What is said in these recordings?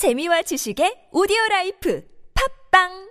재미와 지식의 오디오 라이프. 팝빵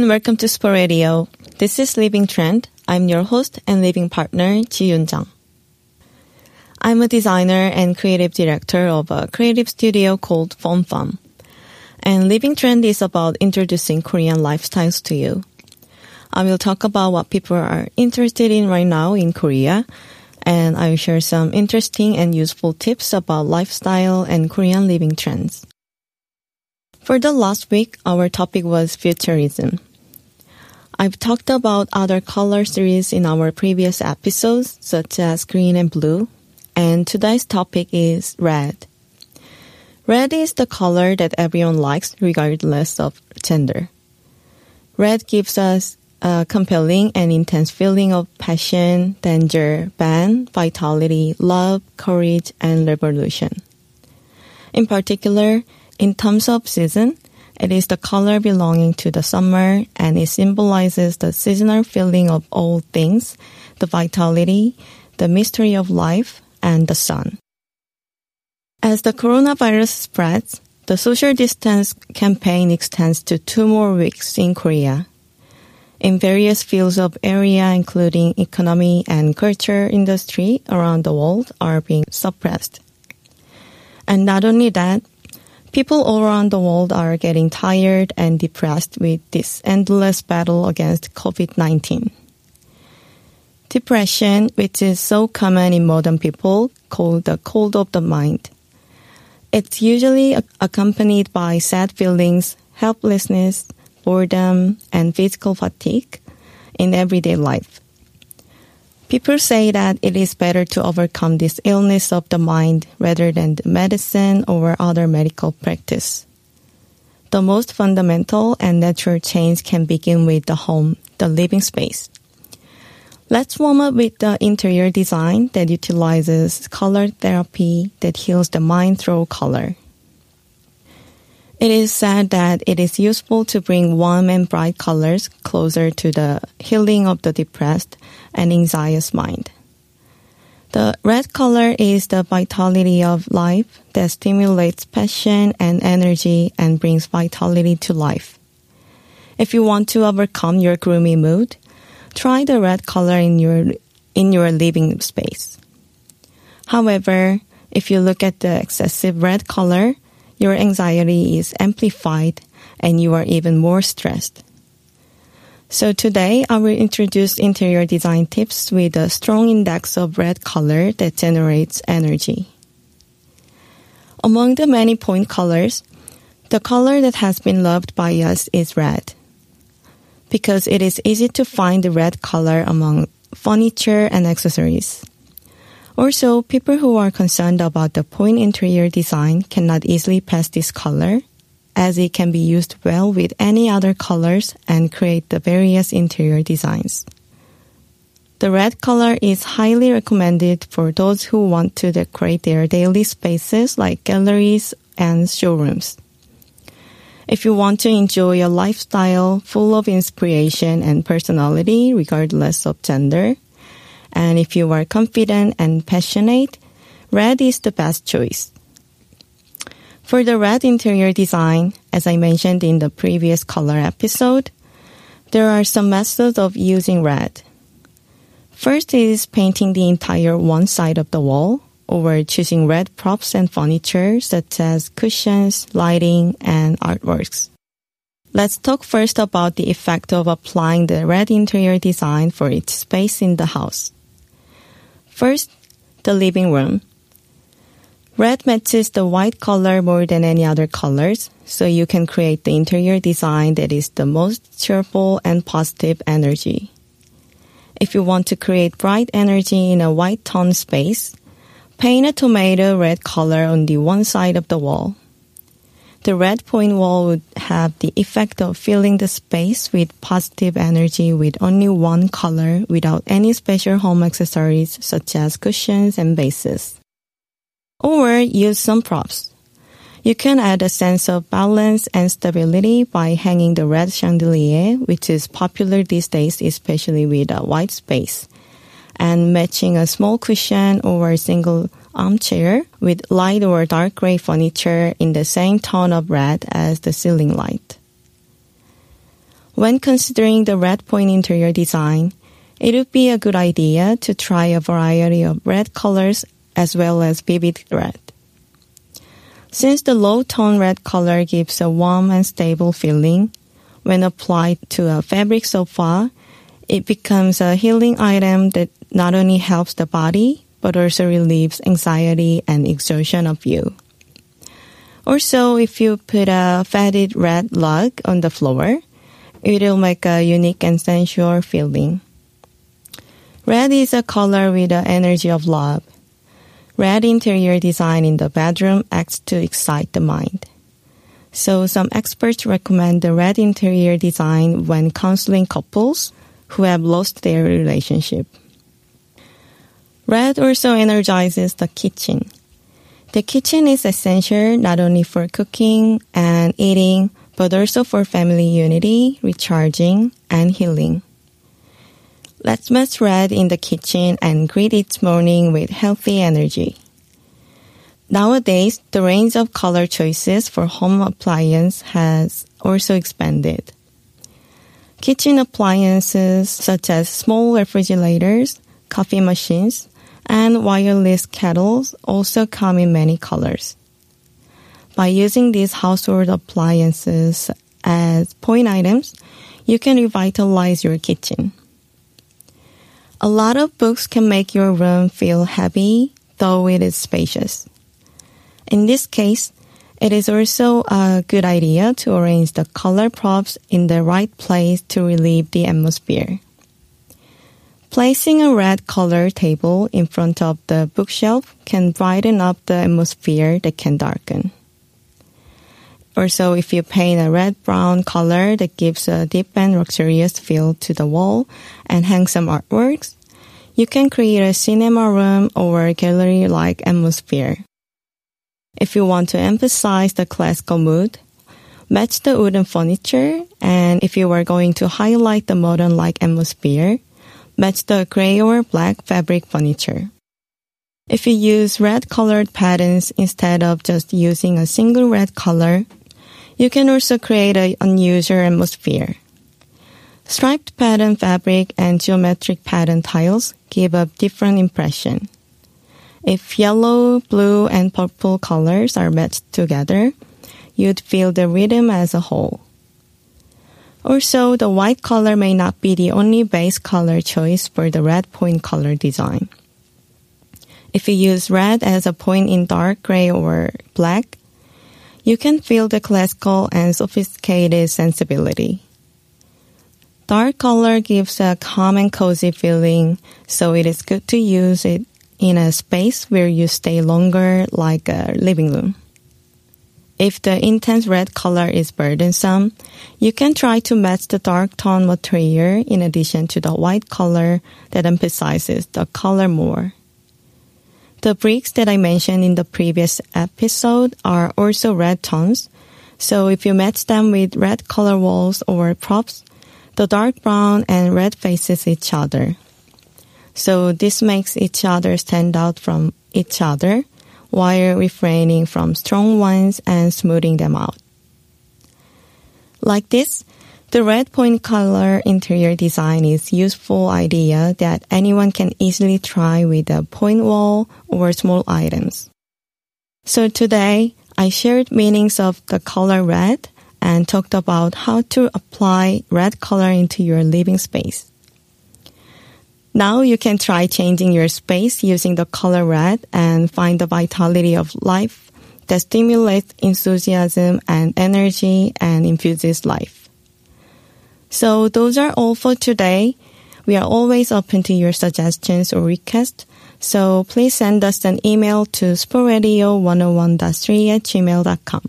and welcome to Sport Radio. This is Living Trend. I'm your host and living partner, Ji Yun Jang. I'm a designer and creative director of a creative studio called Fun Fun. And Living Trend is about introducing Korean lifestyles to you. I will talk about what people are interested in right now in Korea, and I will share some interesting and useful tips about lifestyle and Korean living trends. For the last week, our topic was futurism. I've talked about other color series in our previous episodes, such as green and blue, and today's topic is red. Red is the color that everyone likes regardless of gender. Red gives us a compelling and intense feeling of passion, danger, ban, vitality, love, courage, and revolution. In particular, in terms of season, it is the color belonging to the summer and it symbolizes the seasonal feeling of all things, the vitality, the mystery of life, and the sun. As the coronavirus spreads, the social distance campaign extends to two more weeks in Korea. In various fields of area, including economy and culture industry around the world are being suppressed. And not only that, People all around the world are getting tired and depressed with this endless battle against COVID-19. Depression, which is so common in modern people, called the cold of the mind. It's usually accompanied by sad feelings, helplessness, boredom, and physical fatigue in everyday life. People say that it is better to overcome this illness of the mind rather than medicine or other medical practice. The most fundamental and natural change can begin with the home, the living space. Let's warm up with the interior design that utilizes color therapy that heals the mind through color. It is said that it is useful to bring warm and bright colors closer to the healing of the depressed and anxious mind. The red color is the vitality of life that stimulates passion and energy and brings vitality to life. If you want to overcome your gloomy mood, try the red color in your in your living space. However, if you look at the excessive red color, your anxiety is amplified and you are even more stressed. So today I will introduce interior design tips with a strong index of red color that generates energy. Among the many point colors, the color that has been loved by us is red. Because it is easy to find the red color among furniture and accessories. Also, people who are concerned about the point interior design cannot easily pass this color, as it can be used well with any other colors and create the various interior designs. The red color is highly recommended for those who want to decorate their daily spaces like galleries and showrooms. If you want to enjoy a lifestyle full of inspiration and personality regardless of gender, and if you are confident and passionate, red is the best choice. For the red interior design, as I mentioned in the previous color episode, there are some methods of using red. First is painting the entire one side of the wall, or choosing red props and furniture such as cushions, lighting, and artworks. Let's talk first about the effect of applying the red interior design for each space in the house. First, the living room. Red matches the white color more than any other colors, so you can create the interior design that is the most cheerful and positive energy. If you want to create bright energy in a white tone space, paint a tomato red color on the one side of the wall. The red point wall would have the effect of filling the space with positive energy with only one color without any special home accessories such as cushions and bases. Or use some props. You can add a sense of balance and stability by hanging the red chandelier, which is popular these days, especially with a white space, and matching a small cushion or a single armchair with light or dark gray furniture in the same tone of red as the ceiling light. When considering the red point interior design, it would be a good idea to try a variety of red colors as well as vivid red. Since the low tone red color gives a warm and stable feeling, when applied to a fabric sofa, it becomes a healing item that not only helps the body, but also relieves anxiety and exhaustion of you. Also, if you put a faded red rug on the floor, it'll make a unique and sensual feeling. Red is a color with the energy of love. Red interior design in the bedroom acts to excite the mind. So some experts recommend the red interior design when counseling couples who have lost their relationship. Red also energizes the kitchen. The kitchen is essential not only for cooking and eating, but also for family unity, recharging, and healing. Let's match red in the kitchen and greet each morning with healthy energy. Nowadays, the range of color choices for home appliance has also expanded. Kitchen appliances such as small refrigerators, coffee machines, and wireless kettles also come in many colors. By using these household appliances as point items, you can revitalize your kitchen. A lot of books can make your room feel heavy, though it is spacious. In this case, it is also a good idea to arrange the color props in the right place to relieve the atmosphere. Placing a red color table in front of the bookshelf can brighten up the atmosphere that can darken. Also, if you paint a red brown color that gives a deep and luxurious feel to the wall and hang some artworks, you can create a cinema room or gallery like atmosphere. If you want to emphasize the classical mood, match the wooden furniture, and if you are going to highlight the modern like atmosphere, match the gray or black fabric furniture. If you use red colored patterns instead of just using a single red color, you can also create an unusual atmosphere. Striped pattern fabric and geometric pattern tiles give a different impression. If yellow, blue, and purple colors are matched together, you'd feel the rhythm as a whole. Also, the white color may not be the only base color choice for the red point color design. If you use red as a point in dark gray or black, you can feel the classical and sophisticated sensibility. Dark color gives a calm and cozy feeling, so it is good to use it in a space where you stay longer, like a living room. If the intense red color is burdensome, you can try to match the dark tone material in addition to the white color that emphasizes the color more. The bricks that I mentioned in the previous episode are also red tones, so if you match them with red color walls or props, the dark brown and red faces each other. So this makes each other stand out from each other while refraining from strong ones and smoothing them out. Like this, the red point color interior design is useful idea that anyone can easily try with a point wall or small items. So today, I shared meanings of the color red and talked about how to apply red color into your living space. Now you can try changing your space using the color red and find the vitality of life that stimulates enthusiasm and energy and infuses life. So those are all for today. We are always open to your suggestions or requests. So please send us an email to sportradio101.3 at gmail.com.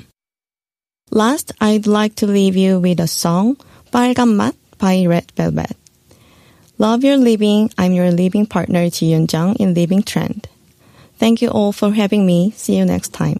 Last, I'd like to leave you with a song, 빨간 맛 by Red Velvet. Love your living. I'm your living partner, Ji Yun Jung in Living Trend. Thank you all for having me. See you next time.